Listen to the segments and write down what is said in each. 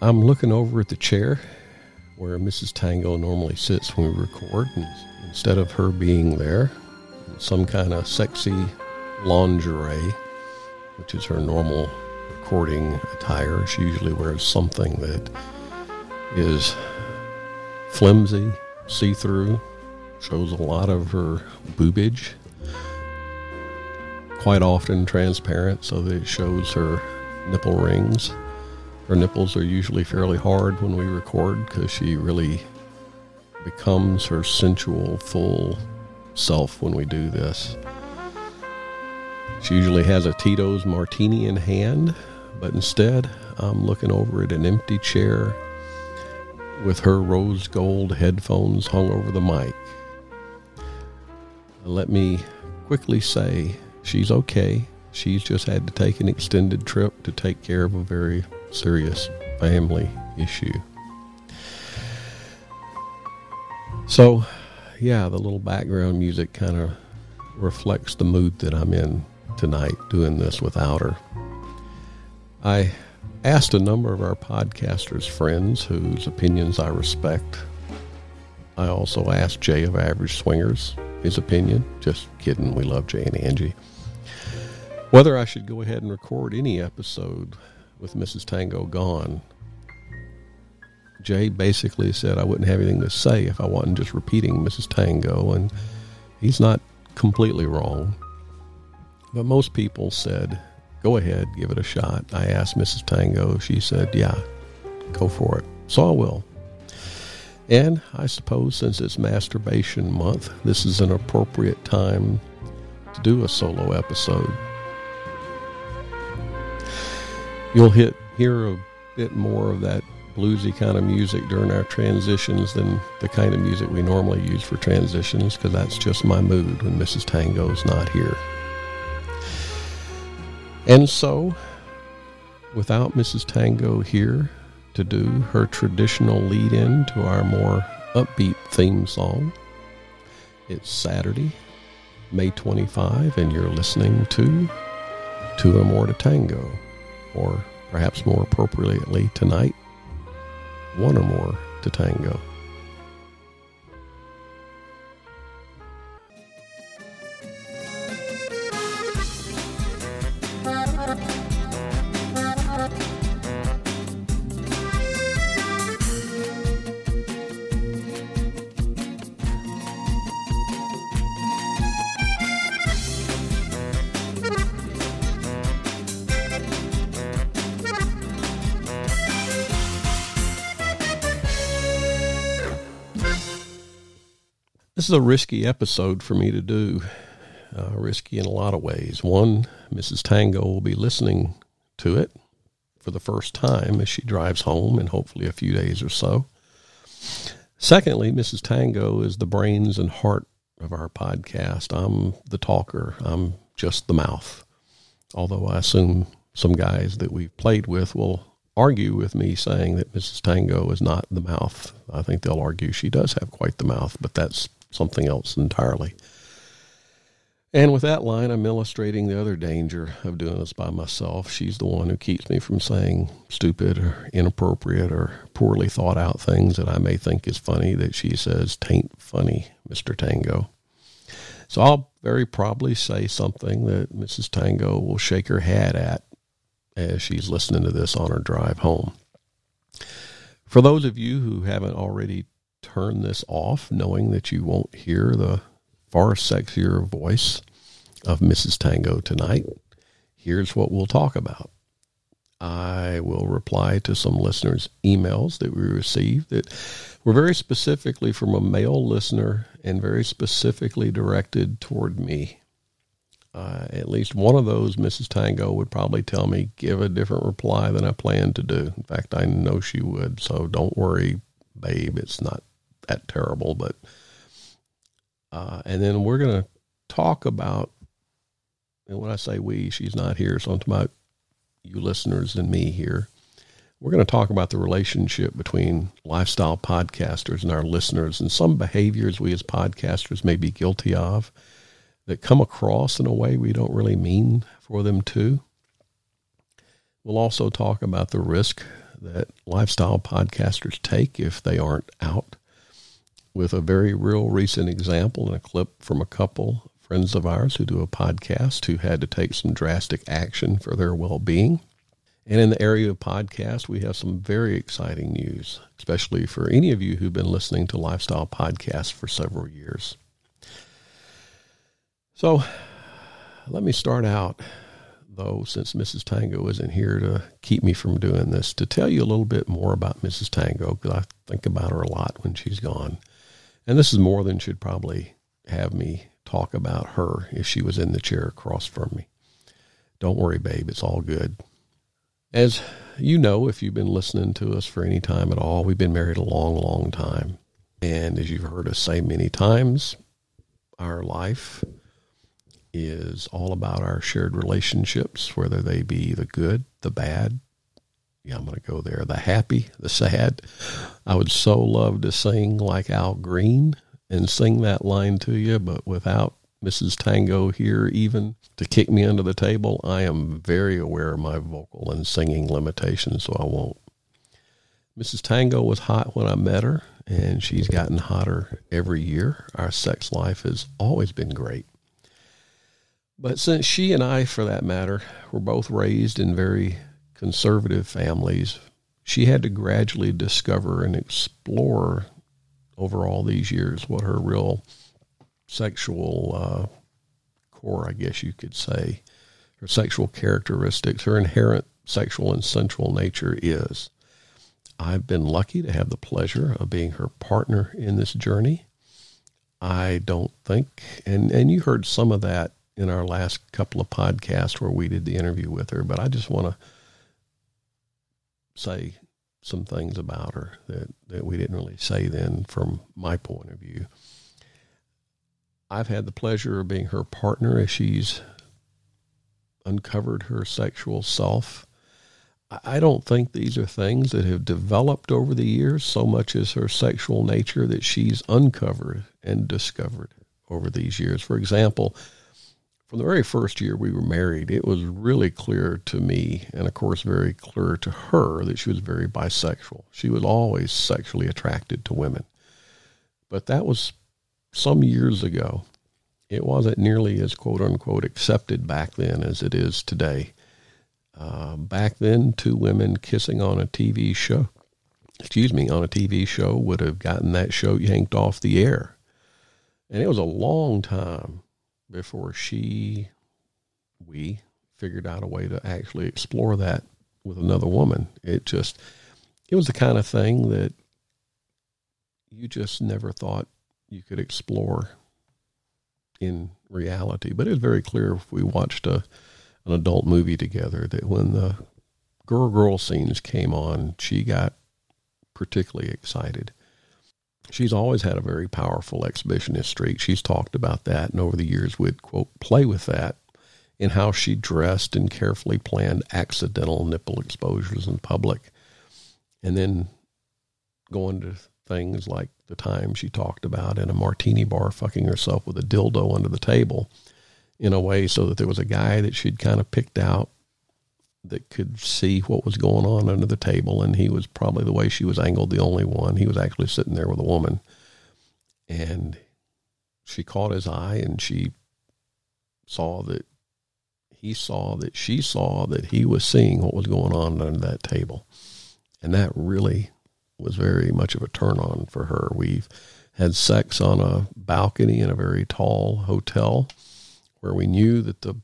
I'm looking over at the chair where Mrs. Tango normally sits when we record, and instead of her being there, some kind of sexy lingerie, which is her normal recording attire, she usually wears something that is flimsy, see through, shows a lot of her boobage, quite often transparent so that it shows her nipple rings. Her nipples are usually fairly hard when we record because she really becomes her sensual, full self when we do this. She usually has a Tito's martini in hand, but instead I'm looking over at an empty chair with her rose gold headphones hung over the mic. Let me quickly say she's okay. She's just had to take an extended trip to take care of a very serious family issue. So, yeah, the little background music kind of reflects the mood that I'm in tonight doing this without her. I asked a number of our podcasters' friends whose opinions I respect. I also asked Jay of Average Swingers his opinion. Just kidding, we love Jay and Angie. Whether I should go ahead and record any episode with Mrs. Tango gone, Jay basically said I wouldn't have anything to say if I wasn't just repeating Mrs. Tango, and he's not completely wrong. But most people said, go ahead, give it a shot. I asked Mrs. Tango. She said, yeah, go for it. So I will. And I suppose since it's masturbation month, this is an appropriate time to do a solo episode. You'll hit hear a bit more of that bluesy kind of music during our transitions than the kind of music we normally use for transitions because that's just my mood when Mrs. Tango's not here. And so, without Mrs. Tango here to do her traditional lead in to our more upbeat theme song, it's Saturday, May 25, and you're listening to Two or More to Tango, or perhaps more appropriately tonight, One or More to Tango. Is a risky episode for me to do. Uh, risky in a lot of ways. One, Mrs. Tango will be listening to it for the first time as she drives home in hopefully a few days or so. Secondly, Mrs. Tango is the brains and heart of our podcast. I'm the talker, I'm just the mouth. Although I assume some guys that we've played with will argue with me saying that Mrs. Tango is not the mouth. I think they'll argue she does have quite the mouth, but that's something else entirely. And with that line, I'm illustrating the other danger of doing this by myself. She's the one who keeps me from saying stupid or inappropriate or poorly thought out things that I may think is funny that she says, tain't funny, Mr. Tango. So I'll very probably say something that Mrs. Tango will shake her head at as she's listening to this on her drive home. For those of you who haven't already turn this off knowing that you won't hear the far sexier voice of Mrs. Tango tonight, here's what we'll talk about. I will reply to some listeners' emails that we received that were very specifically from a male listener and very specifically directed toward me. Uh, at least one of those, Mrs. Tango would probably tell me, give a different reply than I planned to do. In fact, I know she would, so don't worry, babe. It's not that terrible, but uh, and then we're going to talk about. And when I say we, she's not here, so I'm talking about you listeners and me here. We're going to talk about the relationship between lifestyle podcasters and our listeners, and some behaviors we as podcasters may be guilty of that come across in a way we don't really mean for them to. We'll also talk about the risk that lifestyle podcasters take if they aren't out with a very real recent example and a clip from a couple friends of ours who do a podcast who had to take some drastic action for their well-being. And in the area of podcast, we have some very exciting news, especially for any of you who've been listening to lifestyle podcasts for several years. So let me start out, though, since Mrs. Tango isn't here to keep me from doing this, to tell you a little bit more about Mrs. Tango, because I think about her a lot when she's gone. And this is more than should probably have me talk about her if she was in the chair across from me. Don't worry, babe, it's all good. As you know, if you've been listening to us for any time at all, we've been married a long, long time. And as you've heard us say many times, our life is all about our shared relationships, whether they be the good, the bad. Yeah, I'm going to go there. The happy, the sad. I would so love to sing like Al Green and sing that line to you, but without Mrs. Tango here even to kick me under the table, I am very aware of my vocal and singing limitations, so I won't. Mrs. Tango was hot when I met her, and she's gotten hotter every year. Our sex life has always been great. But since she and I, for that matter, were both raised in very conservative families, she had to gradually discover and explore over all these years what her real sexual uh, core, I guess you could say, her sexual characteristics, her inherent sexual and sensual nature is. I've been lucky to have the pleasure of being her partner in this journey. I don't think, and, and you heard some of that in our last couple of podcasts where we did the interview with her, but I just want to say some things about her that, that we didn't really say then from my point of view. I've had the pleasure of being her partner as she's uncovered her sexual self. I don't think these are things that have developed over the years so much as her sexual nature that she's uncovered and discovered over these years. For example, from the very first year we were married, it was really clear to me, and of course, very clear to her, that she was very bisexual. She was always sexually attracted to women. But that was some years ago. It wasn't nearly as quote unquote accepted back then as it is today. Uh, back then, two women kissing on a TV show, excuse me, on a TV show would have gotten that show yanked off the air. And it was a long time before she, we figured out a way to actually explore that with another woman. It just, it was the kind of thing that you just never thought you could explore in reality. But it was very clear if we watched a, an adult movie together that when the girl girl scenes came on, she got particularly excited she's always had a very powerful exhibitionist streak. She's talked about that, and over the years would quote play with that in how she dressed and carefully planned accidental nipple exposures in public, and then going to things like the time she talked about in a martini bar fucking herself with a dildo under the table in a way so that there was a guy that she'd kind of picked out that could see what was going on under the table, and he was probably the way she was angled the only one. He was actually sitting there with a woman, and she caught his eye, and she saw that he saw that she saw that he was seeing what was going on under that table, and that really was very much of a turn on for her. We've had sex on a balcony in a very tall hotel where we knew that the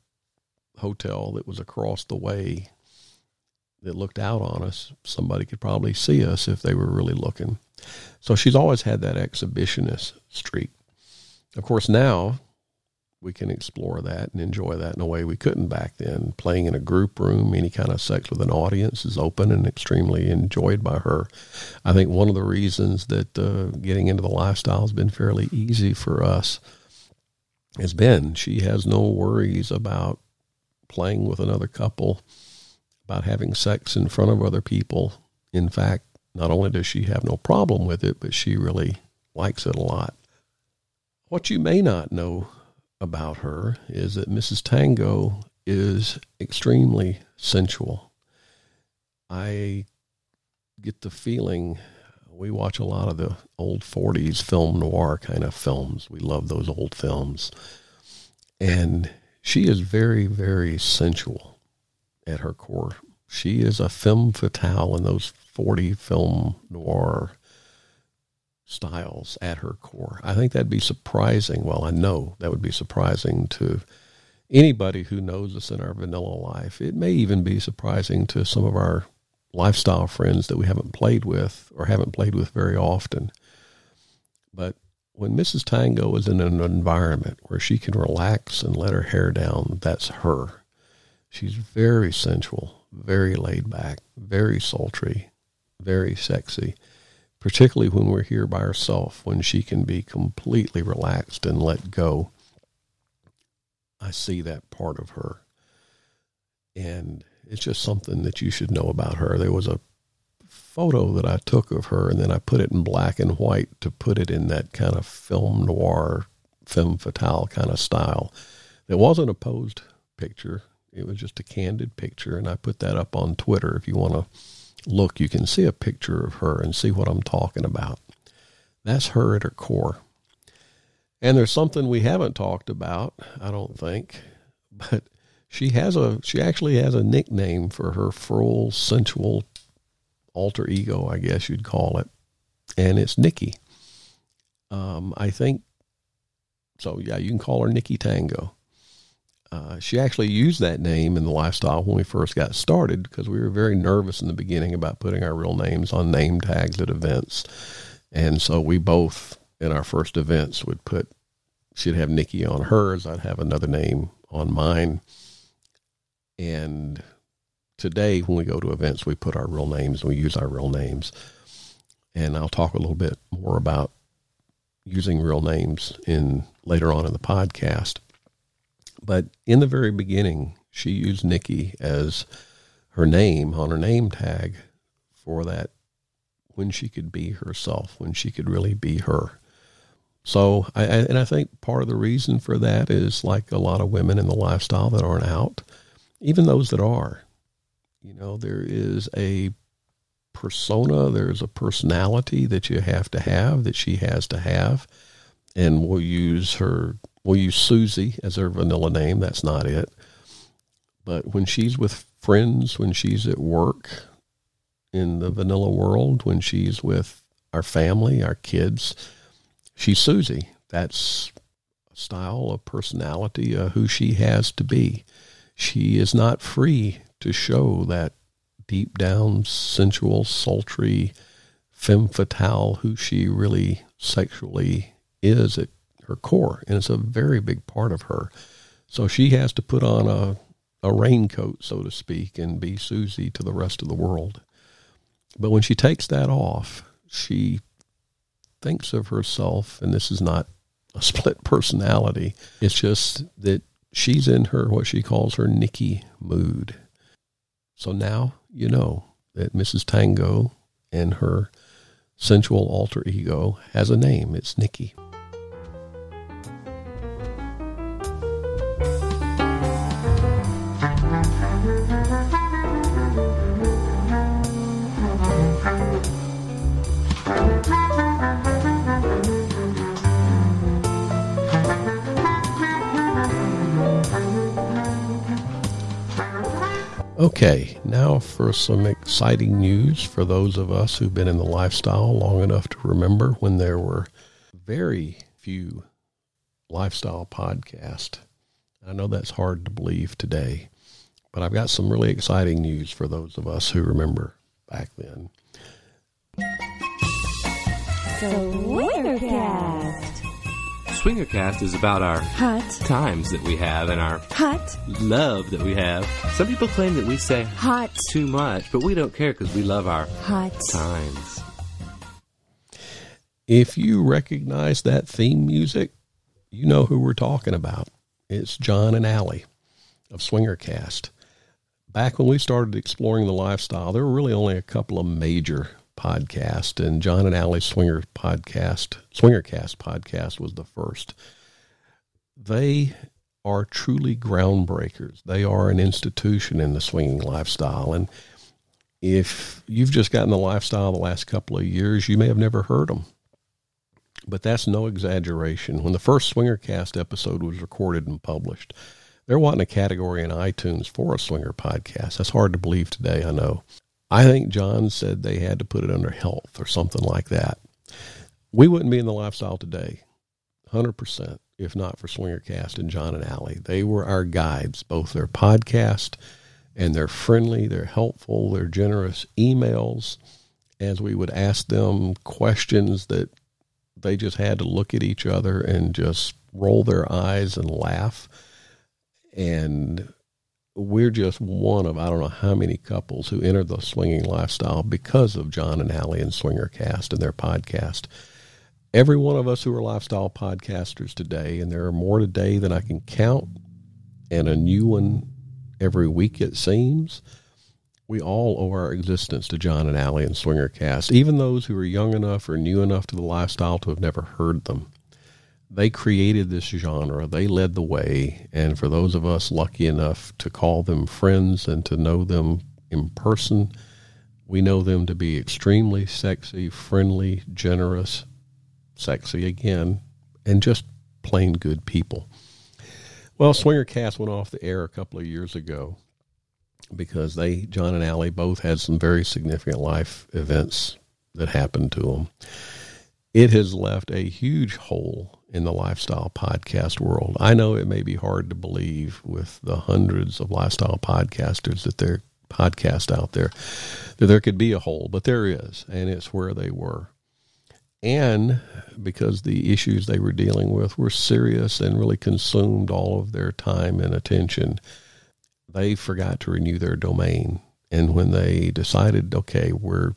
hotel that was across the way that looked out on us, somebody could probably see us if they were really looking. So she's always had that exhibitionist streak. Of course, now we can explore that and enjoy that in a way we couldn't back then. Playing in a group room, any kind of sex with an audience is open and extremely enjoyed by her. I think one of the reasons that uh, getting into the lifestyle has been fairly easy for us has been she has no worries about playing with another couple, about having sex in front of other people. In fact, not only does she have no problem with it, but she really likes it a lot. What you may not know about her is that Mrs. Tango is extremely sensual. I get the feeling we watch a lot of the old 40s film noir kind of films. We love those old films. And she is very, very sensual at her core. She is a femme fatale in those 40 film noir styles at her core. I think that'd be surprising. Well, I know that would be surprising to anybody who knows us in our vanilla life. It may even be surprising to some of our lifestyle friends that we haven't played with or haven't played with very often. But when Mrs. Tango is in an environment where she can relax and let her hair down, that's her. She's very sensual, very laid back, very sultry, very sexy, particularly when we're here by herself, when she can be completely relaxed and let go. I see that part of her. And it's just something that you should know about her. There was a photo that I took of her and then I put it in black and white to put it in that kind of film noir, femme fatale kind of style. It wasn't a posed picture. It was just a candid picture. And I put that up on Twitter. If you want to look, you can see a picture of her and see what I'm talking about. That's her at her core. And there's something we haven't talked about, I don't think, but she has a she actually has a nickname for her full sensual alter ego, I guess you'd call it, and it's Nikki. Um, I think so. Yeah, you can call her Nikki Tango. Uh, she actually used that name in the lifestyle when we first got started because we were very nervous in the beginning about putting our real names on name tags at events, and so we both in our first events would put she'd have Nikki on hers, I'd have another name on mine and today, when we go to events, we put our real names, and we use our real names. And I'll talk a little bit more about using real names in later on in the podcast. But in the very beginning, she used Nikki as her name on her name tag for that when she could be herself, when she could really be her. So, I, and I think part of the reason for that is like a lot of women in the lifestyle that aren't out even those that are. You know, there is a persona, there's a personality that you have to have, that she has to have. And we'll use her, we'll use Susie as her vanilla name. That's not it. But when she's with friends, when she's at work in the vanilla world, when she's with our family, our kids, she's Susie. That's a style, a personality, uh, who she has to be she is not free to show that deep down sensual, sultry femme fatale who she really sexually is at her core. And it's a very big part of her. So she has to put on a, a raincoat, so to speak, and be Susie to the rest of the world. But when she takes that off, she thinks of herself, and this is not a split personality. It's just that she's in her what she calls her Nikki mood. So now you know that Mrs. Tango and her sensual alter ego has a name. It's Nikki. Now for some exciting news for those of us who've been in the lifestyle long enough to remember when there were very few lifestyle podcasts. I know that's hard to believe today, but I've got some really exciting news for those of us who remember back then. Swingercast. Swingercast is about our Hot. times that we have and our Hot. love that we have. Some people claim that we say Hot. too much, but we don't care because we love our Hot. times. If you recognize that theme music, you know who we're talking about. It's John and Allie of Swingercast. Back when we started exploring the lifestyle, there were really only a couple of major podcasts, and John and Allie Swinger podcast, Swingercast podcast was the first. They are truly groundbreakers. They are an institution in the swinging lifestyle. And if you've just gotten the lifestyle the last couple of years, you may have never heard them. But that's no exaggeration. When the first Swingercast episode was recorded and published, there wasn't a category in iTunes for a swinger podcast. That's hard to believe today, I know. I think John said they had to put it under health or something like that. We wouldn't be in the lifestyle today, 100%, if not for Swingercast and John and Allie. They were our guides, both their podcast and they're friendly, they're helpful, they're generous emails as we would ask them questions that they just had to look at each other and just roll their eyes and laugh. And we're just one of I don't know how many couples who entered the swinging lifestyle because of John and Allie and Swingercast and their podcast. Every one of us who are lifestyle podcasters today, and there are more today than I can count, and a new one every week, it seems. We all owe our existence to John and Allie and Swingercast, even those who are young enough or new enough to the lifestyle to have never heard them. They created this genre, they led the way, and for those of us lucky enough to call them friends and to know them in person, we know them to be extremely sexy, friendly, generous, sexy again, and just plain good people. Well, Swingercast went off the air a couple of years ago because they, John and Allie, both had some very significant life events that happened to them. It has left a huge hole in the lifestyle podcast world. I know it may be hard to believe with the hundreds of lifestyle podcasters that there podcast out there that there could be a hole, but there is, and it's where they were and because the issues they were dealing with were serious and really consumed all of their time and attention, they forgot to renew their domain. And when they decided, okay, we're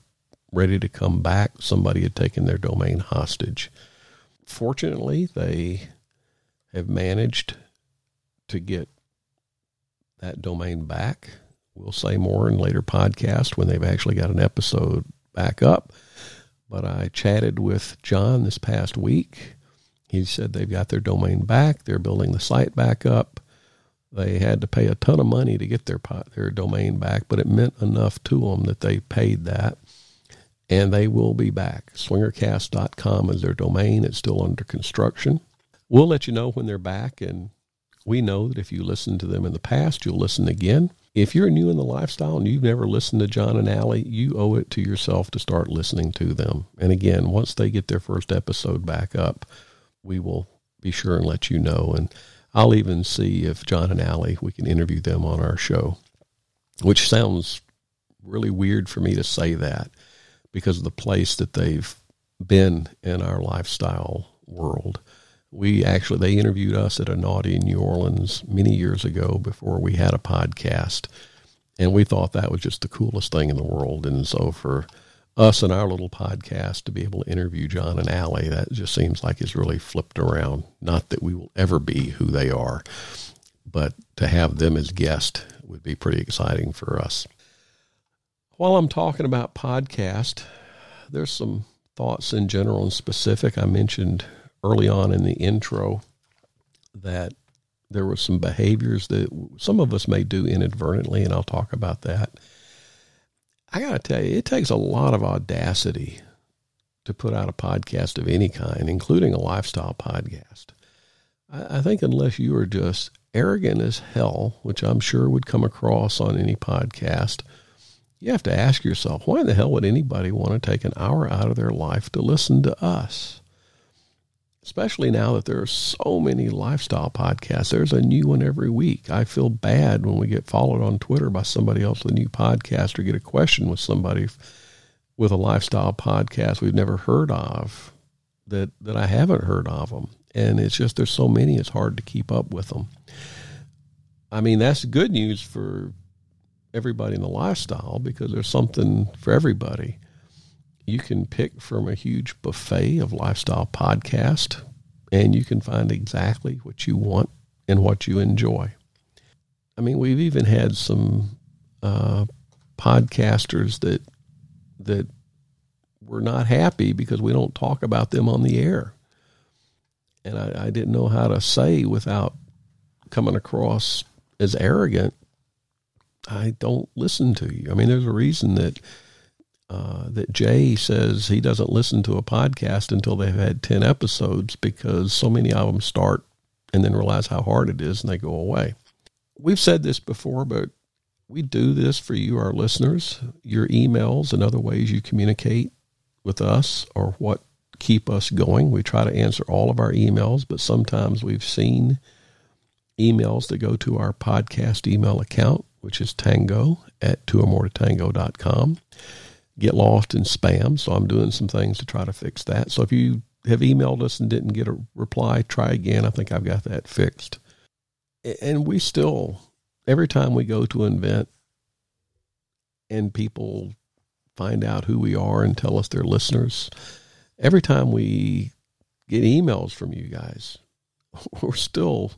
ready to come back, somebody had taken their domain hostage. Fortunately, they have managed to get that domain back. We'll say more in later podcast when they've actually got an episode back up. But I chatted with John this past week. He said they've got their domain back. They're building the site back up. They had to pay a ton of money to get their their domain back, but it meant enough to them that they paid that. And they will be back. Swingercast.com is their domain. It's still under construction. We'll let you know when they're back. And we know that if you listened to them in the past, you'll listen again. If you're new in the lifestyle and you've never listened to John and Allie, you owe it to yourself to start listening to them. And again, once they get their first episode back up, we will be sure and let you know. And I'll even see if John and Allie, we can interview them on our show, which sounds really weird for me to say that because of the place that they've been in our lifestyle world we actually they interviewed us at a naughty New Orleans many years ago before we had a podcast, and we thought that was just the coolest thing in the world. And so for us and our little podcast to be able to interview John and Allie, that just seems like it's really flipped around. Not that we will ever be who they are, but to have them as guests would be pretty exciting for us. While I'm talking about podcast, there's some thoughts in general and specific. I mentioned early on in the intro that there were some behaviors that some of us may do inadvertently, and I'll talk about that. I got to tell you, it takes a lot of audacity to put out a podcast of any kind, including a lifestyle podcast. I, I think unless you are just arrogant as hell, which I'm sure would come across on any podcast, you have to ask yourself, why in the hell would anybody want to take an hour out of their life to listen to us? especially now that there are so many lifestyle podcasts. There's a new one every week. I feel bad when we get followed on Twitter by somebody else with a new podcast or get a question with somebody with a lifestyle podcast we've never heard of that, that I haven't heard of them. And it's just there's so many, it's hard to keep up with them. I mean, that's good news for everybody in the lifestyle because there's something for everybody you can pick from a huge buffet of lifestyle podcast and you can find exactly what you want and what you enjoy. I mean, we've even had some uh, podcasters that that were not happy because we don't talk about them on the air, and I, I didn't know how to say without coming across as arrogant. I don't listen to you. I mean, there's a reason that uh, that Jay says he doesn't listen to a podcast until they've had 10 episodes because so many of them start and then realize how hard it is and they go away. We've said this before, but we do this for you, our listeners. Your emails and other ways you communicate with us are what keep us going. We try to answer all of our emails, but sometimes we've seen emails that go to our podcast email account, which is tango at two or more to tango.com get lost in spam. So I'm doing some things to try to fix that. So if you have emailed us and didn't get a reply, try again. I think I've got that fixed. And we still, every time we go to an event and people find out who we are and tell us they're listeners, every time we get emails from you guys, we're still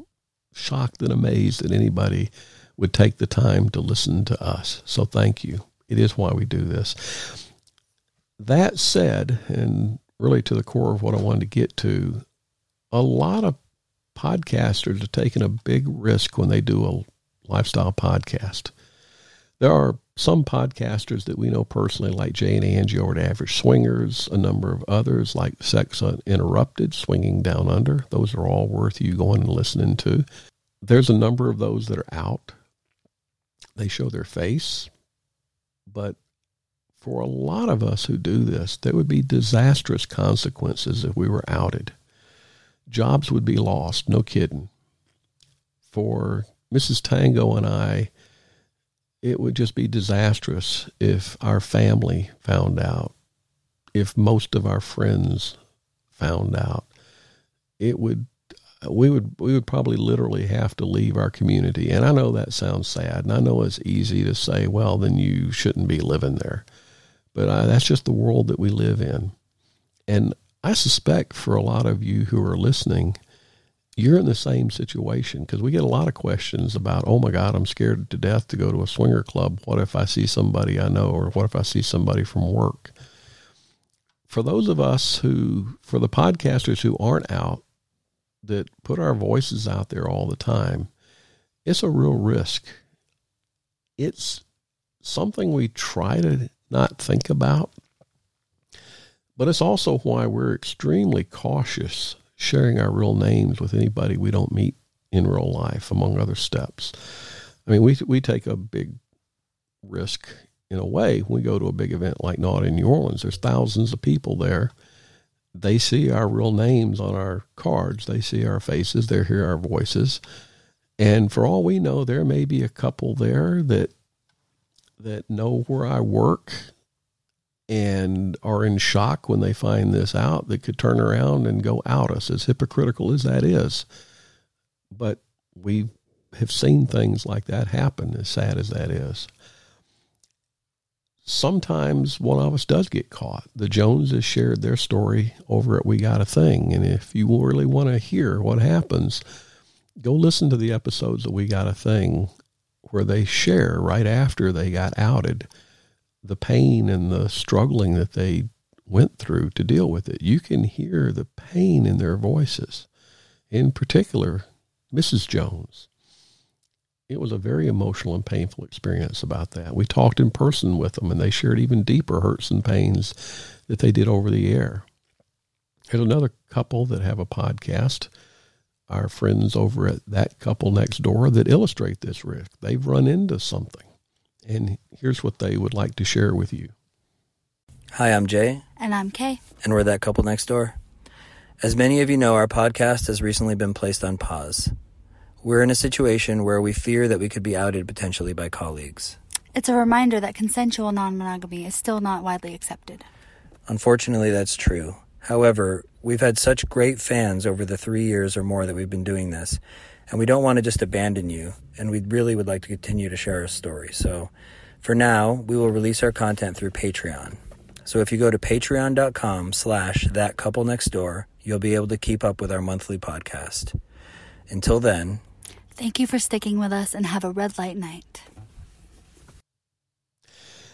shocked and amazed that anybody would take the time to listen to us. So thank you. It is why we do this. That said, and really to the core of what I wanted to get to, a lot of podcasters are taking a big risk when they do a lifestyle podcast. There are some podcasters that we know personally, like Jay and Angie over at Average Swingers, a number of others like Sex Uninterrupted, Swinging Down Under. Those are all worth you going and listening to. There's a number of those that are out. They show their face. But for a lot of us who do this, there would be disastrous consequences if we were outed. Jobs would be lost, no kidding. For Mrs. Tango and I, it would just be disastrous if our family found out, if most of our friends found out. It would we would we would probably literally have to leave our community. And I know that sounds sad, and I know it's easy to say, well, then you shouldn't be living there. But I, that's just the world that we live in. And I suspect for a lot of you who are listening, you're in the same situation because we get a lot of questions about, oh my God, I'm scared to death to go to a swinger club. What if I see somebody I know, or what if I see somebody from work? For those of us who, for the podcasters who aren't out, that put our voices out there all the time, it's a real risk. It's something we try to not think about, but it's also why we're extremely cautious sharing our real names with anybody we don't meet in real life, among other steps. I mean, we we take a big risk in a way when we go to a big event like Naughty in New Orleans. There's thousands of people there they see our real names on our cards. They see our faces. They hear our voices. And for all we know, there may be a couple there that that know where I work and are in shock when they find this out that could turn around and go out us as hypocritical as that is. But we have seen things like that happen, as sad as that is sometimes one of us does get caught. The Joneses shared their story over at We Got a Thing. And if you really want to hear what happens, go listen to the episodes of We Got a Thing where they share right after they got outed the pain and the struggling that they went through to deal with it. You can hear the pain in their voices. In particular, Mrs. Jones it was a very emotional and painful experience about that. We talked in person with them, and they shared even deeper hurts and pains that they did over the air. There's another couple that have a podcast, our friends over at that couple next door, that illustrate this risk. They've run into something, and here's what they would like to share with you. Hi, I'm Jay. And I'm Kay. And we're that couple next door. As many of you know, our podcast has recently been placed on pause. We're in a situation where we fear that we could be outed potentially by colleagues. It's a reminder that consensual non monogamy is still not widely accepted. Unfortunately, that's true. However, we've had such great fans over the three years or more that we've been doing this, and we don't want to just abandon you, and we really would like to continue to share our story. So, for now, we will release our content through Patreon. So if you go to patreon.com slash that couple next door, you'll be able to keep up with our monthly podcast. Until then, Thank you for sticking with us and have a red light night.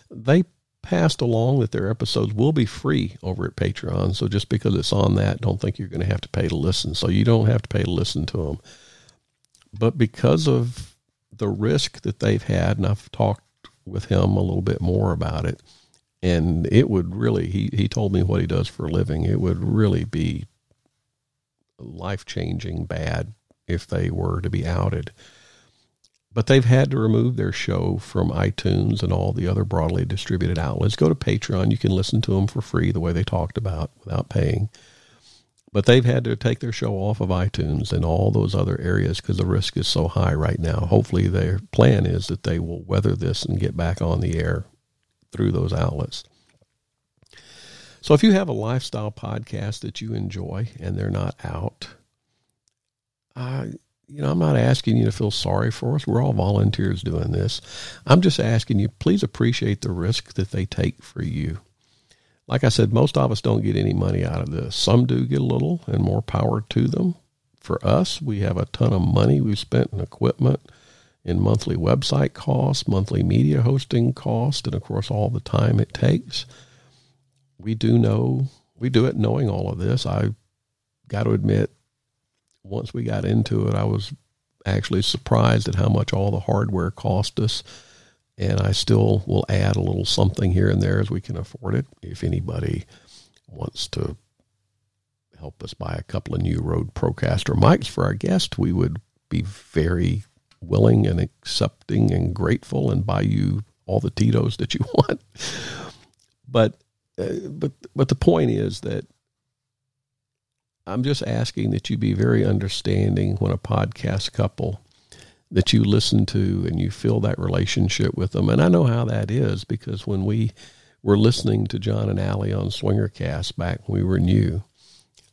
They passed along that their episodes will be free over at Patreon. So just because it's on that, don't think you're going to have to pay to listen. So you don't have to pay to listen to them. But because of the risk that they've had, and I've talked with him a little bit more about it, and it would really he he told me what he does for a living. It would really be life changing bad if they were to be outed. But they've had to remove their show from iTunes and all the other broadly distributed outlets. Go to Patreon. You can listen to them for free the way they talked about without paying. But they've had to take their show off of iTunes and all those other areas because the risk is so high right now. Hopefully, their plan is that they will weather this and get back on the air through those outlets. So if you have a lifestyle podcast that you enjoy and they're not out, you know, I'm not asking you to feel sorry for us. We're all volunteers doing this. I'm just asking you, please appreciate the risk that they take for you. Like I said, most of us don't get any money out of this. Some do get a little, and more power to them. For us, we have a ton of money we've spent in equipment, in monthly website costs, monthly media hosting cost, and of course, all the time it takes. We do know, we do it knowing all of this. I got to admit, once we got into it, I was actually surprised at how much all the hardware cost us. And I still will add a little something here and there as we can afford it. If anybody wants to help us buy a couple of new Rode Procaster mics for our guest, we would be very willing and accepting and grateful and buy you all the Tito's that you want. But uh, but but the point is that I'm just asking that you be very understanding when a podcast couple that you listen to and you feel that relationship with them. And I know how that is because when we were listening to John and Allie on Swingercast back when we were new,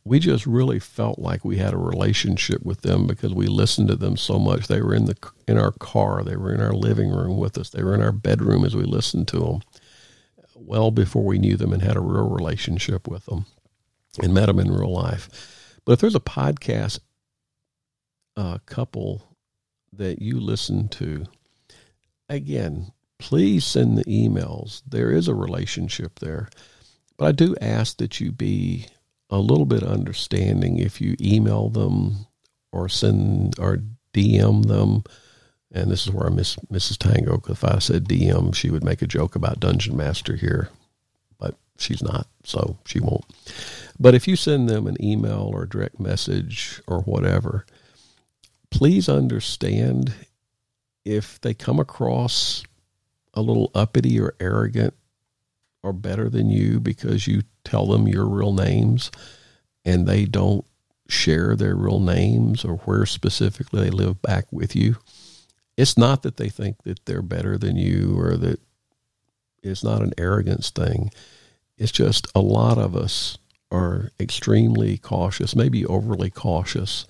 we just really felt like we had a relationship with them because we listened to them so much. They were in the in our car, they were in our living room with us, they were in our bedroom as we listened to them. Well before we knew them and had a real relationship with them and met them in real life. But if there's a podcast uh, couple that you listen to, again, please send the emails. There is a relationship there. But I do ask that you be a little bit understanding if you email them or send or DM them. And this is where I miss Mrs. Tango. If I said DM, she would make a joke about Dungeon Master here, but she's not, so she won't. But if you send them an email or a direct message or whatever, please understand if they come across a little uppity or arrogant or better than you because you tell them your real names and they don't share their real names or where specifically they live back with you. It's not that they think that they're better than you or that it's not an arrogance thing. It's just a lot of us are extremely cautious, maybe overly cautious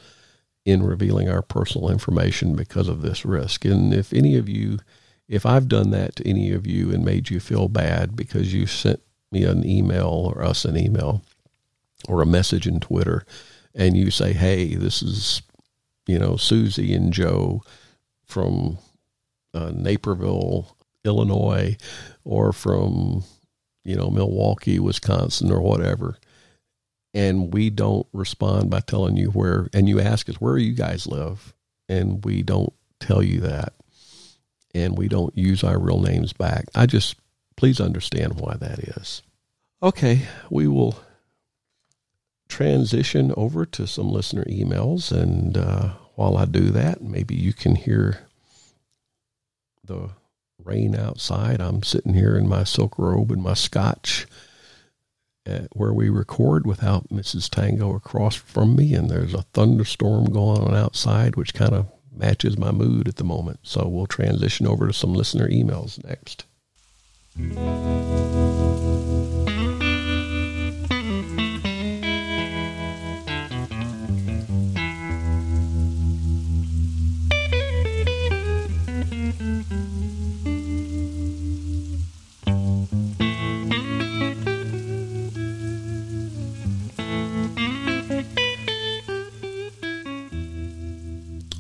in revealing our personal information because of this risk. And if any of you, if I've done that to any of you and made you feel bad because you sent me an email or us an email or a message in Twitter and you say, hey, this is, you know, Susie and Joe from uh, Naperville, Illinois, or from, you know, Milwaukee, Wisconsin, or whatever. And we don't respond by telling you where and you ask us where you guys live? And we don't tell you that. And we don't use our real names back. I just please understand why that is. Okay we will transition over to some listener emails. And uh, while i do that maybe you can hear the rain outside i'm sitting here in my silk robe and my scotch where we record without Mrs. Tango across from me, and there's a thunderstorm going on outside, which kind of matches my mood at the moment. So we'll transition over to some listener emails next.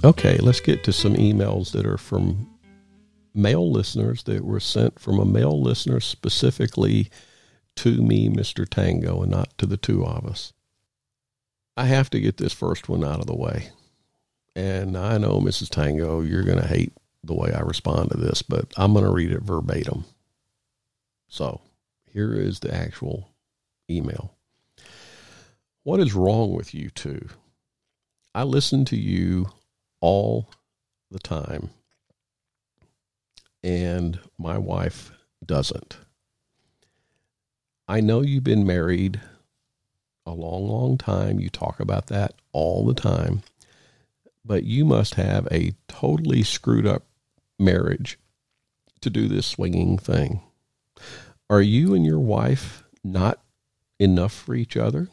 Okay, let's get to some emails that are from male listeners that were sent from a male listener specifically to me, Mr. Tango, and not to the two of us. I have to get this first one out of the way. And I know, Mrs. Tango, you're going to hate the way I respond to this, but I'm going to read it verbatim. So here is the actual email. What is wrong with you two? I listen to you all the time, and my wife doesn't. I know you've been married a long, long time. You talk about that all the time. But you must have a totally screwed up marriage to do this swinging thing. Are you and your wife not enough for each other?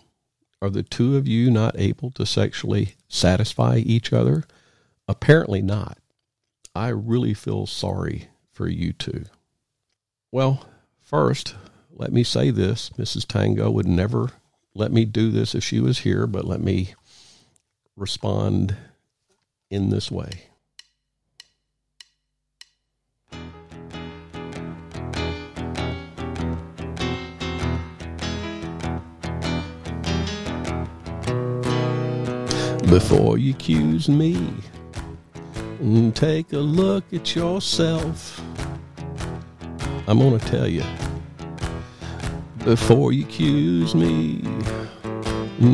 Are the two of you not able to sexually satisfy each other? Apparently not. I really feel sorry for you two. Well, first, let me say this Mrs. Tango would never let me do this if she was here, but let me respond in this way. Before you accuse me, take a look at yourself. I'm going to tell you before you accuse me.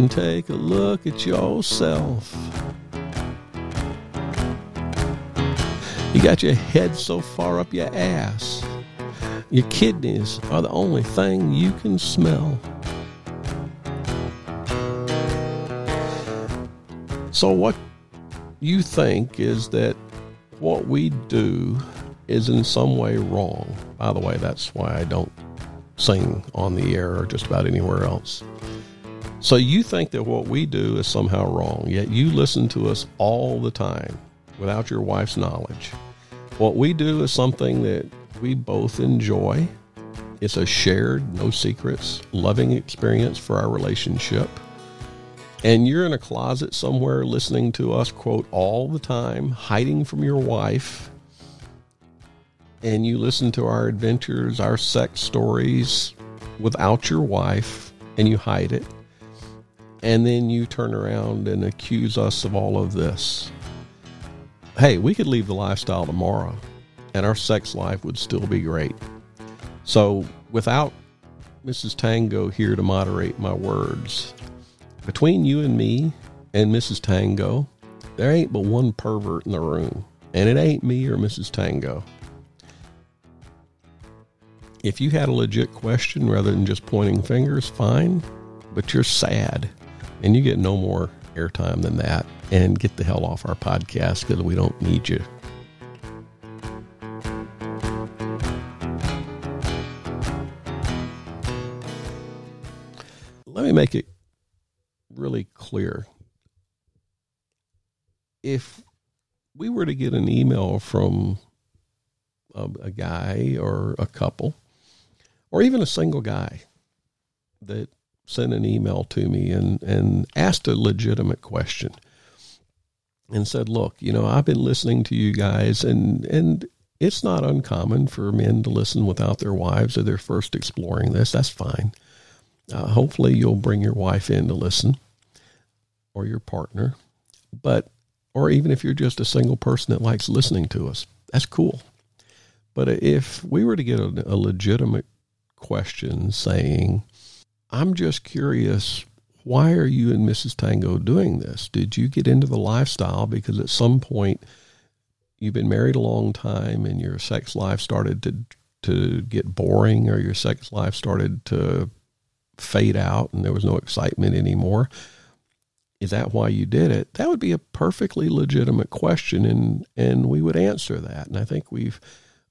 Take a look at yourself. You got your head so far up your ass. Your kidneys are the only thing you can smell. So, what you think is that what we do is in some way wrong. By the way, that's why I don't sing on the air or just about anywhere else. So you think that what we do is somehow wrong, yet you listen to us all the time without your wife's knowledge. What we do is something that we both enjoy. It's a shared, no secrets, loving experience for our relationship. And you're in a closet somewhere listening to us, quote, all the time, hiding from your wife and you listen to our adventures, our sex stories without your wife, and you hide it. And then you turn around and accuse us of all of this. Hey, we could leave the lifestyle tomorrow, and our sex life would still be great. So, without Mrs. Tango here to moderate my words, between you and me and Mrs. Tango, there ain't but one pervert in the room, and it ain't me or Mrs. Tango if you had a legit question rather than just pointing fingers, fine, but you're sad and you get no more airtime than that. And get the hell off our podcast because we don't need you. Let me make it really clear. If we were to get an email from a, a guy or a couple or even a single guy that sent an email to me and, and asked a legitimate question and said, Look, you know, I've been listening to you guys, and, and it's not uncommon for men to listen without their wives or they're first exploring this. That's fine. Uh, hopefully, you'll bring your wife in to listen or your partner, but or even if you're just a single person that likes listening to us, that's cool. But if we were to get a, a legitimate question saying, I'm just curious, why are you and Mrs. Tango doing this? Did you get into the lifestyle because at some point you've been married a long time and your sex life started to to get boring or your sex life started to fade out and there was no excitement anymore? Is that why you did it? That would be a perfectly legitimate question and and we would answer that. And I think we've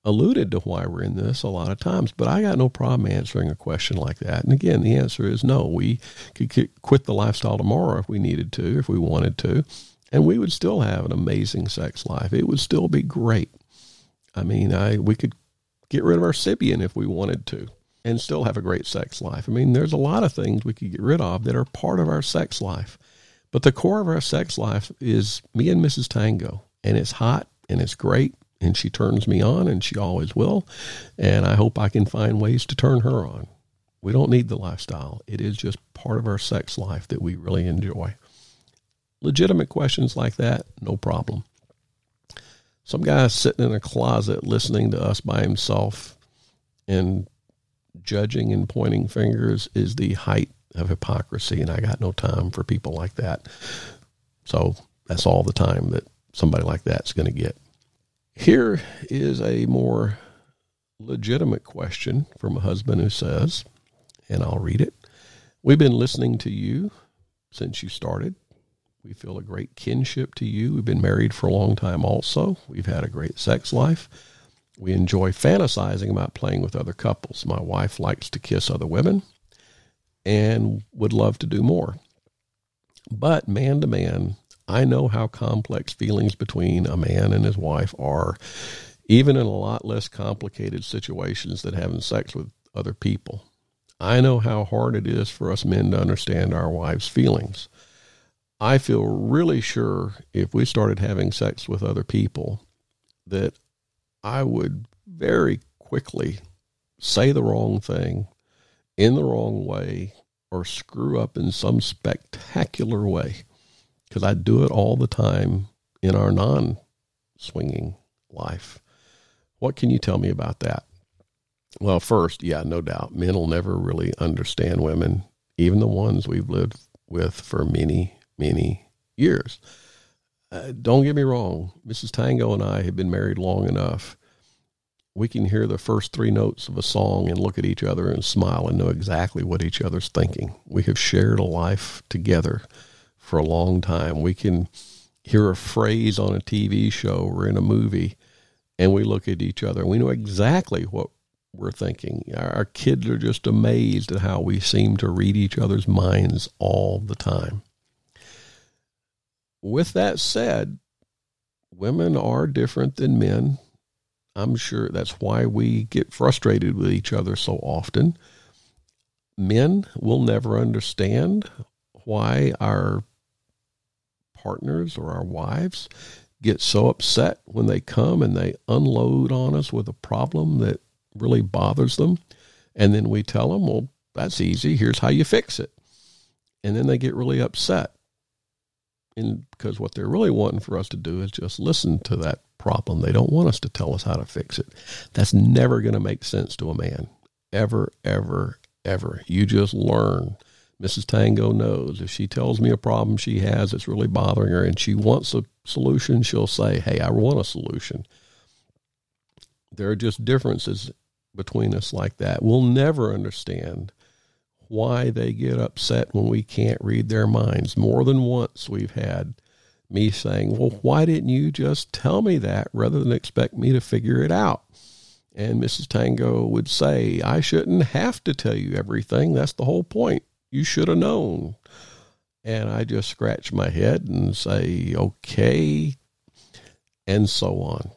alluded to why we're in this a lot of times, but I got no problem answering a question like that. And again, the answer is no. We could quit the lifestyle tomorrow if we needed to, if we wanted to, and we would still have an amazing sex life. It would still be great. I mean, I we could get rid of our Sybian if we wanted to and still have a great sex life. I mean, there's a lot of things we could get rid of that are part of our sex life. But the core of our sex life is me and Mrs. Tango, and it's hot and it's great and she turns me on and she always will. And I hope I can find ways to turn her on. We don't need the lifestyle. It is just part of our sex life that we really enjoy. Legitimate questions like that, no problem. Some guy sitting in a closet listening to us by himself and judging and pointing fingers is the height of hypocrisy, and I got no time for people like that. So that's all the time that somebody like that's going to get. Here is a more legitimate question from a husband who says, and I'll read it. We've been listening to you since you started. We feel a great kinship to you. We've been married for a long time also. We've had a great sex life. We enjoy fantasizing about playing with other couples. My wife likes to kiss other women and would love to do more. But man to man, I know how complex feelings between a man and his wife are, even in a lot less complicated situations than having sex with other people. I know how hard it is for us men to understand our wives' feelings. I feel really sure if we started having sex with other people that I would very quickly say the wrong thing in the wrong way or screw up in some spectacular way because I do it all the time in our non swinging life. What can you tell me about that? Well, first, yeah, no doubt, men will never really understand women, even the ones we've lived with for many, many years. Uh, don't get me wrong, Mrs. Tango and I have been married long enough. We can hear the first three notes of a song and look at each other and smile and know exactly what each other's thinking. We have shared a life together for a long time. We can hear a phrase on a TV show or in a movie and we look at each other. And we know exactly what we're thinking. Our kids are just amazed at how we seem to read each other's minds all the time. With that said, women are different than men. I'm sure that's why we get frustrated with each other so often. Men will never understand why our partners or our wives get so upset when they come and they unload on us with a problem that really bothers them. And then we tell them, well, that's easy. Here's how you fix it. And then they get really upset. And because what they're really wanting for us to do is just listen to that problem. They don't want us to tell us how to fix it. That's never going to make sense to a man. Ever, ever, ever. You just learn. Mrs. Tango knows if she tells me a problem she has that's really bothering her and she wants a solution, she'll say, Hey, I want a solution. There are just differences between us like that. We'll never understand why they get upset when we can't read their minds. More than once, we've had me saying, Well, why didn't you just tell me that rather than expect me to figure it out? And Mrs. Tango would say, I shouldn't have to tell you everything. That's the whole point. You should have known. And I just scratch my head and say, Okay, and so on.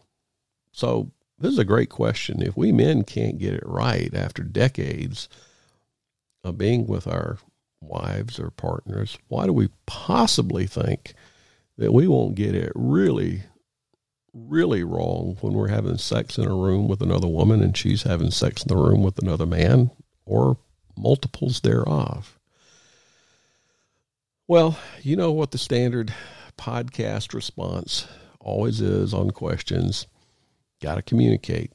So this is a great question. If we men can't get it right after decades of being with our wives or partners, why do we possibly think that we won't get it really, really wrong when we're having sex in a room with another woman and she's having sex in the room with another man or multiples thereof? Well, you know what the standard podcast response always is on questions Got to communicate.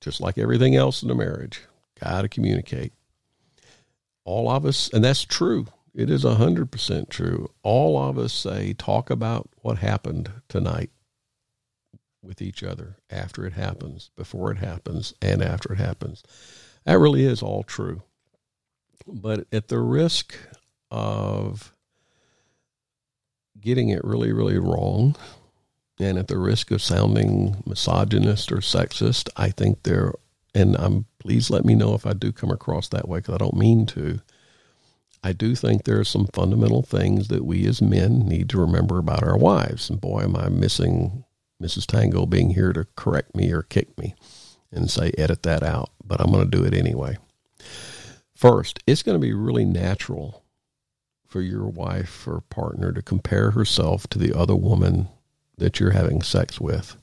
Just like everything else in a marriage, got to communicate. All of us, and that's true. It is 100% true. All of us say, talk about what happened tonight with each other after it happens, before it happens, and after it happens. That really is all true. But at the risk of getting it really, really wrong, and at the risk of sounding misogynist or sexist, I think there, and I'm please let me know if I do come across that way because I don't mean to. I do think there are some fundamental things that we as men need to remember about our wives. And boy, am I missing Mrs. Tango being here to correct me or kick me and say, edit that out. But I'm going to do it anyway. First, it's going to be really natural for your wife or partner to compare herself to the other woman that you're having sex with.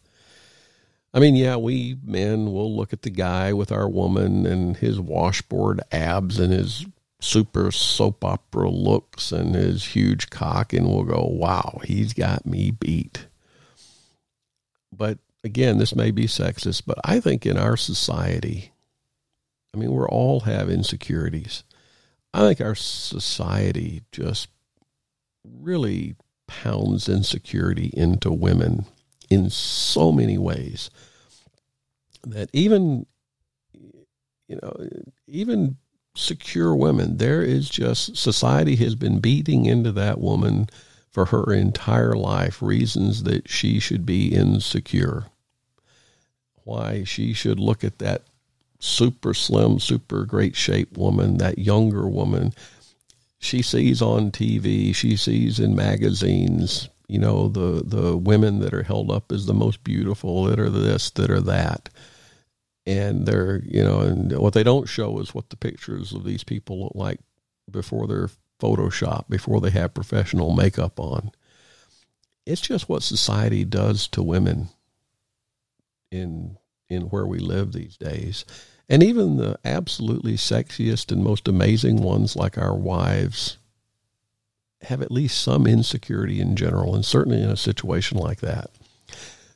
I mean, yeah, we men will look at the guy with our woman and his washboard abs and his super soap opera looks and his huge cock, and we'll go, wow, he's got me beat. But again, this may be sexist, but I think in our society, I mean, we all have insecurities. I think our society just really pounds insecurity into women in so many ways that even you know even secure women. There is just society has been beating into that woman for her entire life reasons that she should be insecure. Why she should look at that super slim super great shape woman that younger woman she sees on TV she sees in magazines you know the the women that are held up as the most beautiful that are this that are that and they're you know and what they don't show is what the pictures of these people look like before they're photoshopped before they have professional makeup on it's just what society does to women in in where we live these days and even the absolutely sexiest and most amazing ones like our wives have at least some insecurity in general, and certainly in a situation like that.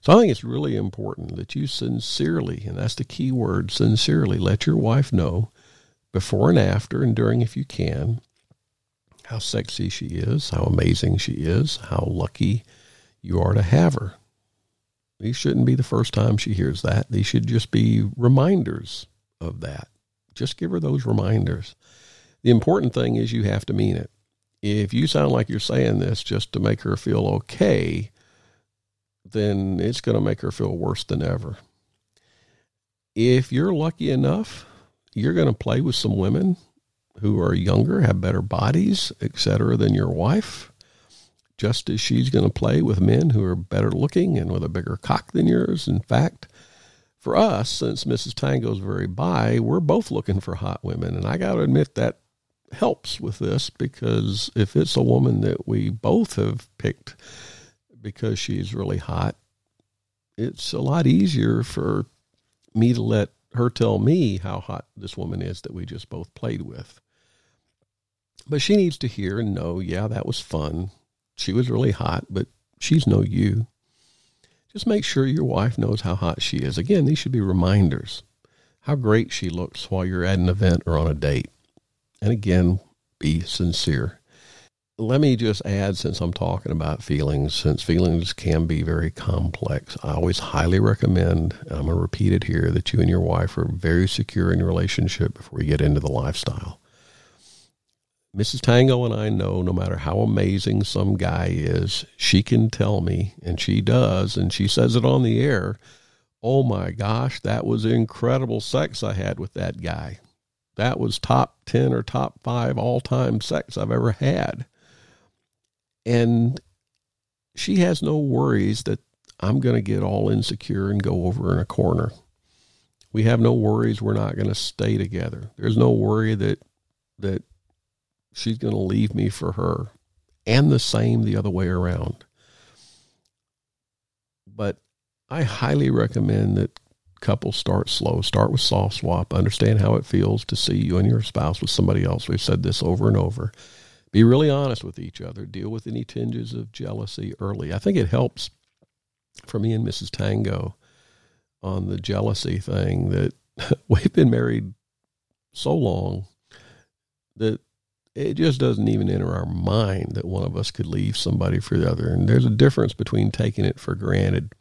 So I think it's really important that you sincerely, and that's the key word, sincerely let your wife know before and after and during if you can how sexy she is, how amazing she is, how lucky you are to have her. These shouldn't be the first time she hears that. These should just be reminders of that. Just give her those reminders. The important thing is you have to mean it if you sound like you're saying this just to make her feel okay, then it's going to make her feel worse than ever. If you're lucky enough, you're going to play with some women who are younger, have better bodies, etc., than your wife, just as she's going to play with men who are better looking and with a bigger cock than yours. In fact, for us, since Mrs. Tango's very bi, we're both looking for hot women. And I got to admit that helps with this because if it's a woman that we both have picked because she's really hot, it's a lot easier for me to let her tell me how hot this woman is that we just both played with. But she needs to hear and know, yeah, that was fun. She was really hot, but she's no you. Just make sure your wife knows how hot she is. Again, these should be reminders. How great she looks while you're at an event or on a date. And again, be sincere. Let me just add, since I'm talking about feelings, since feelings can be very complex, I always highly recommend, I'm going to repeat it here, that you and your wife are very secure in your relationship before you get into the lifestyle. Mrs. Tango and I know no matter how amazing some guy is, she can tell me, and she does, and she says it on the air, oh my gosh, that was incredible sex I had with that guy. That was top 10 or top five all time sex I've ever had. And she has no worries that I'm going to get all insecure and go over in a corner. We have no worries we're not going to stay together. There's no worry that that she's going to leave me for her and the same the other way around. But I highly recommend that couples start slow. Start with soft swap. Understand how it feels to see you and your spouse with somebody else. We've said this over and over. Be really honest with each other. Deal with any tinges of jealousy early. I think it helps for me and Mrs. Tango on the jealousy thing that we've been married so long that it just doesn't even enter our mind that one of us could leave somebody for the other. And there's a difference between taking it for granted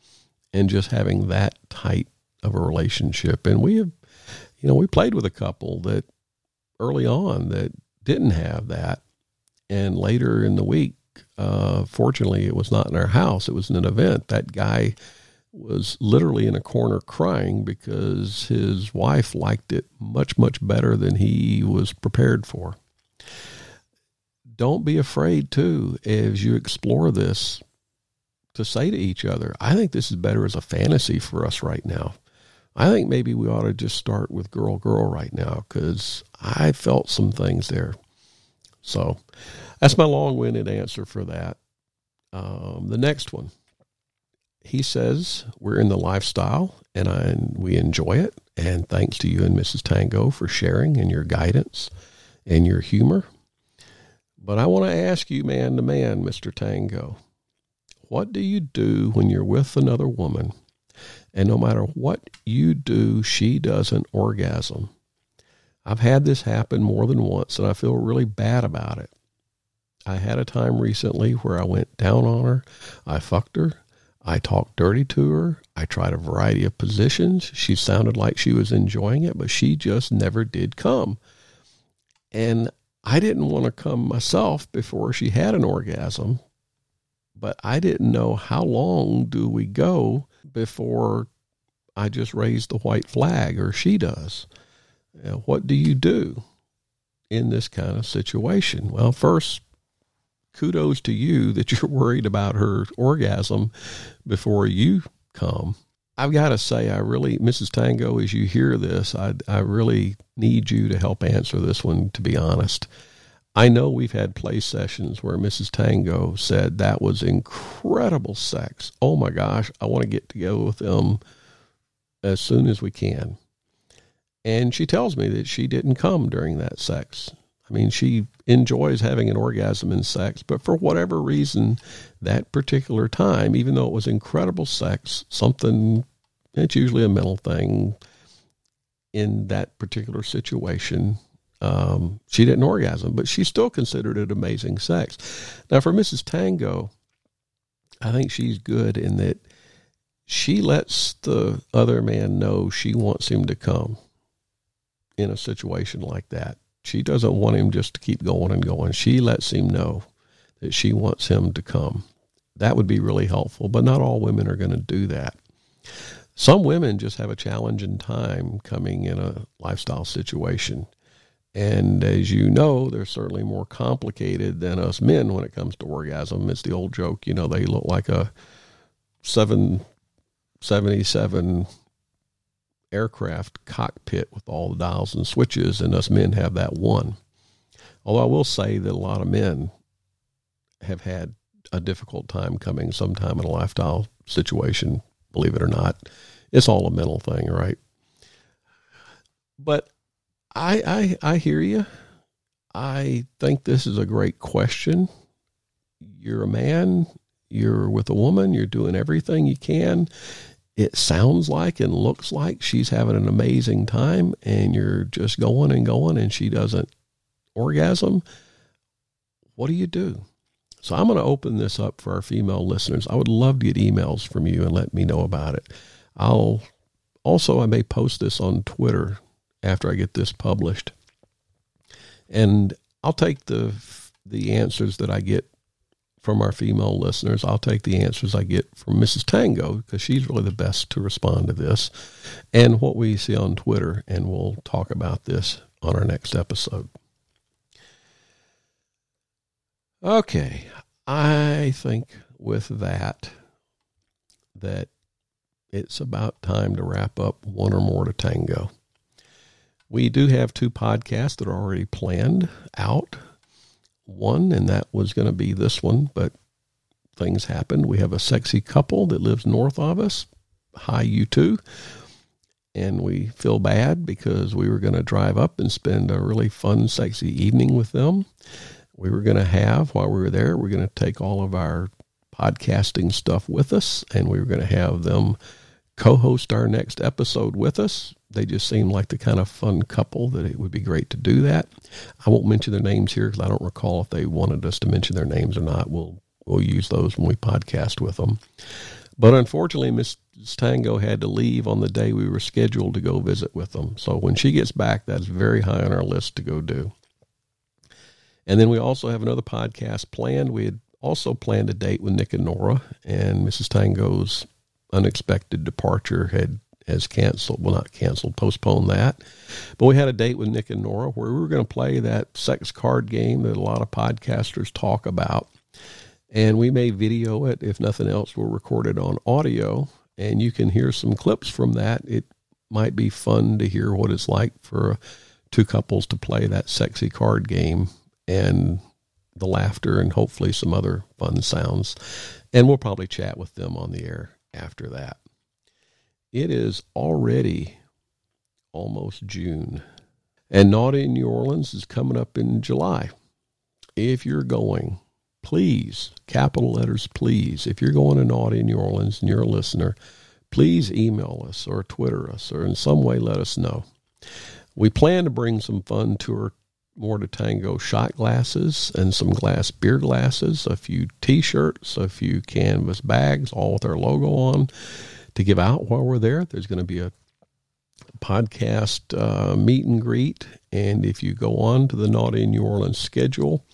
and just having that tight of a relationship. And we have, you know, we played with a couple that early on that didn't have that. And later in the week, uh, fortunately, it was not in our house. It was in an event. That guy was literally in a corner crying because his wife liked it much, much better than he was prepared for. Don't be afraid, too, as you explore this, to say to each other, I think this is better as a fantasy for us right now. I think maybe we ought to just start with girl, girl right now because I felt some things there. So that's my long winded answer for that. Um, the next one, he says, We're in the lifestyle and I, we enjoy it. And thanks to you and Mrs. Tango for sharing and your guidance and your humor. But I want to ask you, man to man, Mr. Tango, what do you do when you're with another woman And no matter what you do, she doesn't orgasm. I've had this happen more than once, and I feel really bad about it. I had a time recently where I went down on her. I fucked her. I talked dirty to her. I tried a variety of positions. She sounded like she was enjoying it, but she just never did come. And I didn't want to come myself before she had an orgasm, but I didn't know how long do we go before I just raise the white flag or she does. What do you do in this kind of situation? Well, first, kudos to you that you're worried about her orgasm before you come. I've got to say, I really, Mrs. Tango, as you hear this, I, I really need you to help answer this one, to be honest. I know we've had play sessions where Mrs. Tango said that was incredible sex. Oh my gosh, I want to get together with them as soon as we can. And she tells me that she didn't come during that sex. I mean, she enjoys having an orgasm in sex, but for whatever reason, that particular time, even though it was incredible sex, something, it's usually a mental thing in that particular situation, um, she didn't orgasm, but she still considered it amazing sex. Now, for Mrs. Tango, I think she's good in that she lets the other man know she wants him to come in a situation like that. She doesn't want him just to keep going and going. She lets him know that she wants him to come. That would be really helpful, but not all women are going to do that. Some women just have a challenging time coming in a lifestyle situation. And as you know, they're certainly more complicated than us men when it comes to orgasm. It's the old joke, you know, they look like a 777 aircraft cockpit with all the dials and switches, and us men have that one. Although I will say that a lot of men have had a difficult time coming sometime in a lifestyle situation, believe it or not. It's all a mental thing, right? But I I I hear you. I think this is a great question. You're a man, you're with a woman, you're doing everything you can it sounds like and looks like she's having an amazing time and you're just going and going and she doesn't orgasm, what do you do? So I'm going to open this up for our female listeners. I would love to get emails from you and let me know about it. I'll also I may post this on Twitter after I get this published. And I'll take the the answers that I get from our female listeners. I'll take the answers I get from Mrs. Tango because she's really the best to respond to this and what we see on Twitter. And we'll talk about this on our next episode. Okay. I think with that, that it's about time to wrap up one or more to tango. We do have two podcasts that are already planned out one, and that was going to be this one, but things happened. We have a sexy couple that lives north of us. Hi, you two. And we feel bad because we were going to drive up and spend a really fun, sexy evening with them. We were going to have, while we were there, we we're going to take all of our podcasting stuff with us, and we were going to have them co host our next episode with us. They just seem like the kind of fun couple that it would be great to do that. I won't mention their names here because I don't recall if they wanted us to mention their names or not. We'll we'll use those when we podcast with them. But unfortunately, Miss Tango had to leave on the day we were scheduled to go visit with them. So when she gets back, that's very high on our list to go do. And then we also have another podcast planned. We had also planned a date with Nick and Nora, and Mrs. Tango's unexpected departure had has canceled, well, not canceled, postponed that. But we had a date with Nick and Nora where we were going to play that sex card game that a lot of podcasters talk about. And we may video it. If nothing else, we'll record it on audio and you can hear some clips from that. It might be fun to hear what it's like for two couples to play that sexy card game and the laughter and hopefully some other fun sounds. And we'll probably chat with them on the air after that. It is already almost June, and Naughty in New Orleans is coming up in July. If you're going, please, capital letters, please, if you're going to Naughty in New Orleans and you're a listener, please email us or Twitter us or in some way let us know. We plan to bring some fun two or more to tango shot glasses and some glass beer glasses, a few t-shirts, a few canvas bags, all with our logo on to give out while we're there. There's going to be a podcast uh, meet and greet. And if you go on to the Naughty New Orleans schedule,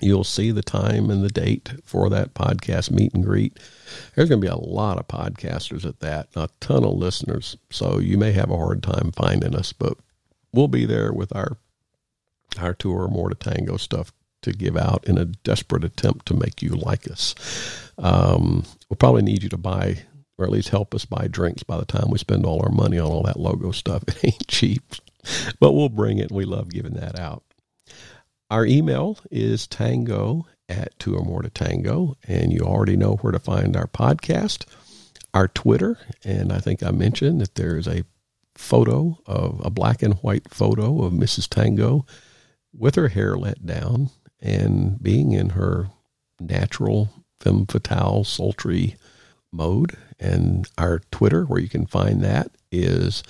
you'll see the time and the date for that podcast meet and greet. There's going to be a lot of podcasters at that, a ton of listeners. So you may have a hard time finding us, but we'll be there with our our two or more to tango stuff to give out in a desperate attempt to make you like us. Um, we'll probably need you to buy or at least help us buy drinks by the time we spend all our money on all that logo stuff. It ain't cheap, but we'll bring it we love giving that out. Our email is tango at two or more to tango, and you already know where to find our podcast, our Twitter, and I think I mentioned that there is a photo of a black and white photo of Mrs. Tango with her hair let down and being in her natural femme fatale sultry mode. And our Twitter, where you can find that, is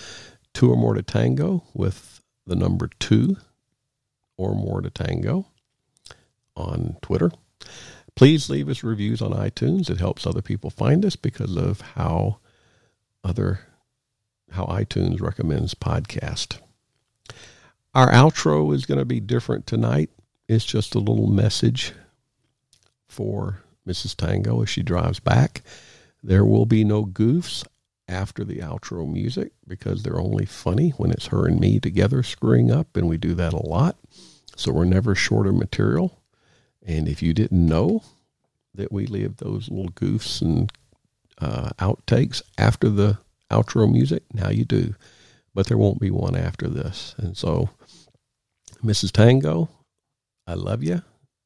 two or more to tango with the number two or more to tango on Twitter. Please leave us reviews on iTunes. It helps other people find us because of how other how iTunes recommends podcast. Our outro is going to be different tonight. It's just a little message for Mrs. Tango as she drives back. There will be no goofs after the outro music because they're only funny when it's her and me together screwing up, and we do that a lot. So we're never short of material. And if you didn't know that we leave those little goofs and uh, outtakes after the outro music, now you do. But there won't be one after this. And so, Mrs. Tango, I love you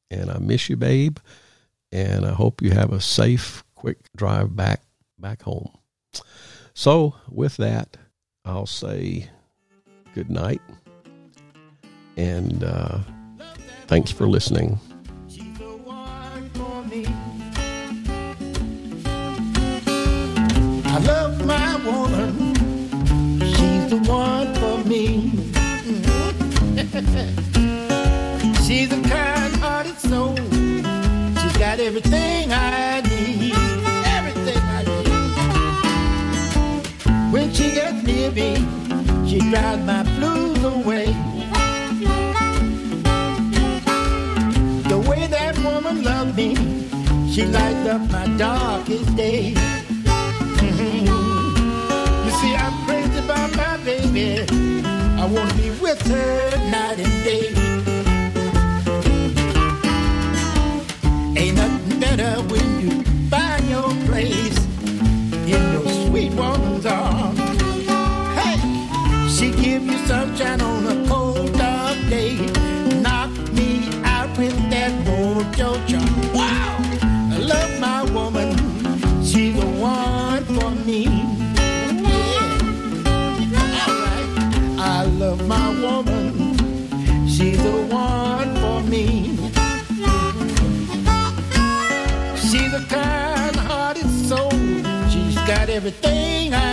and I miss you, babe. And I hope you have a safe, quick drive back back home. So, with that, I'll say good night and uh, thanks for listening. I love my woman. She's the one for me. She's a kind-hearted soul. She's got everything she drives my blues away. The way that woman loved me, she lights up my darkest day. You see, I'm crazy about my baby. I want to be with her night and day. Ain't nothing better when you find your place in your sweet woman's arms. Give you sunshine on a cold dark day. Knock me out with that mojo charm. Wow, I love my woman. She's the one for me. Yeah, alright. I love my woman. She's the one for me. She's a kind-hearted soul. She's got everything I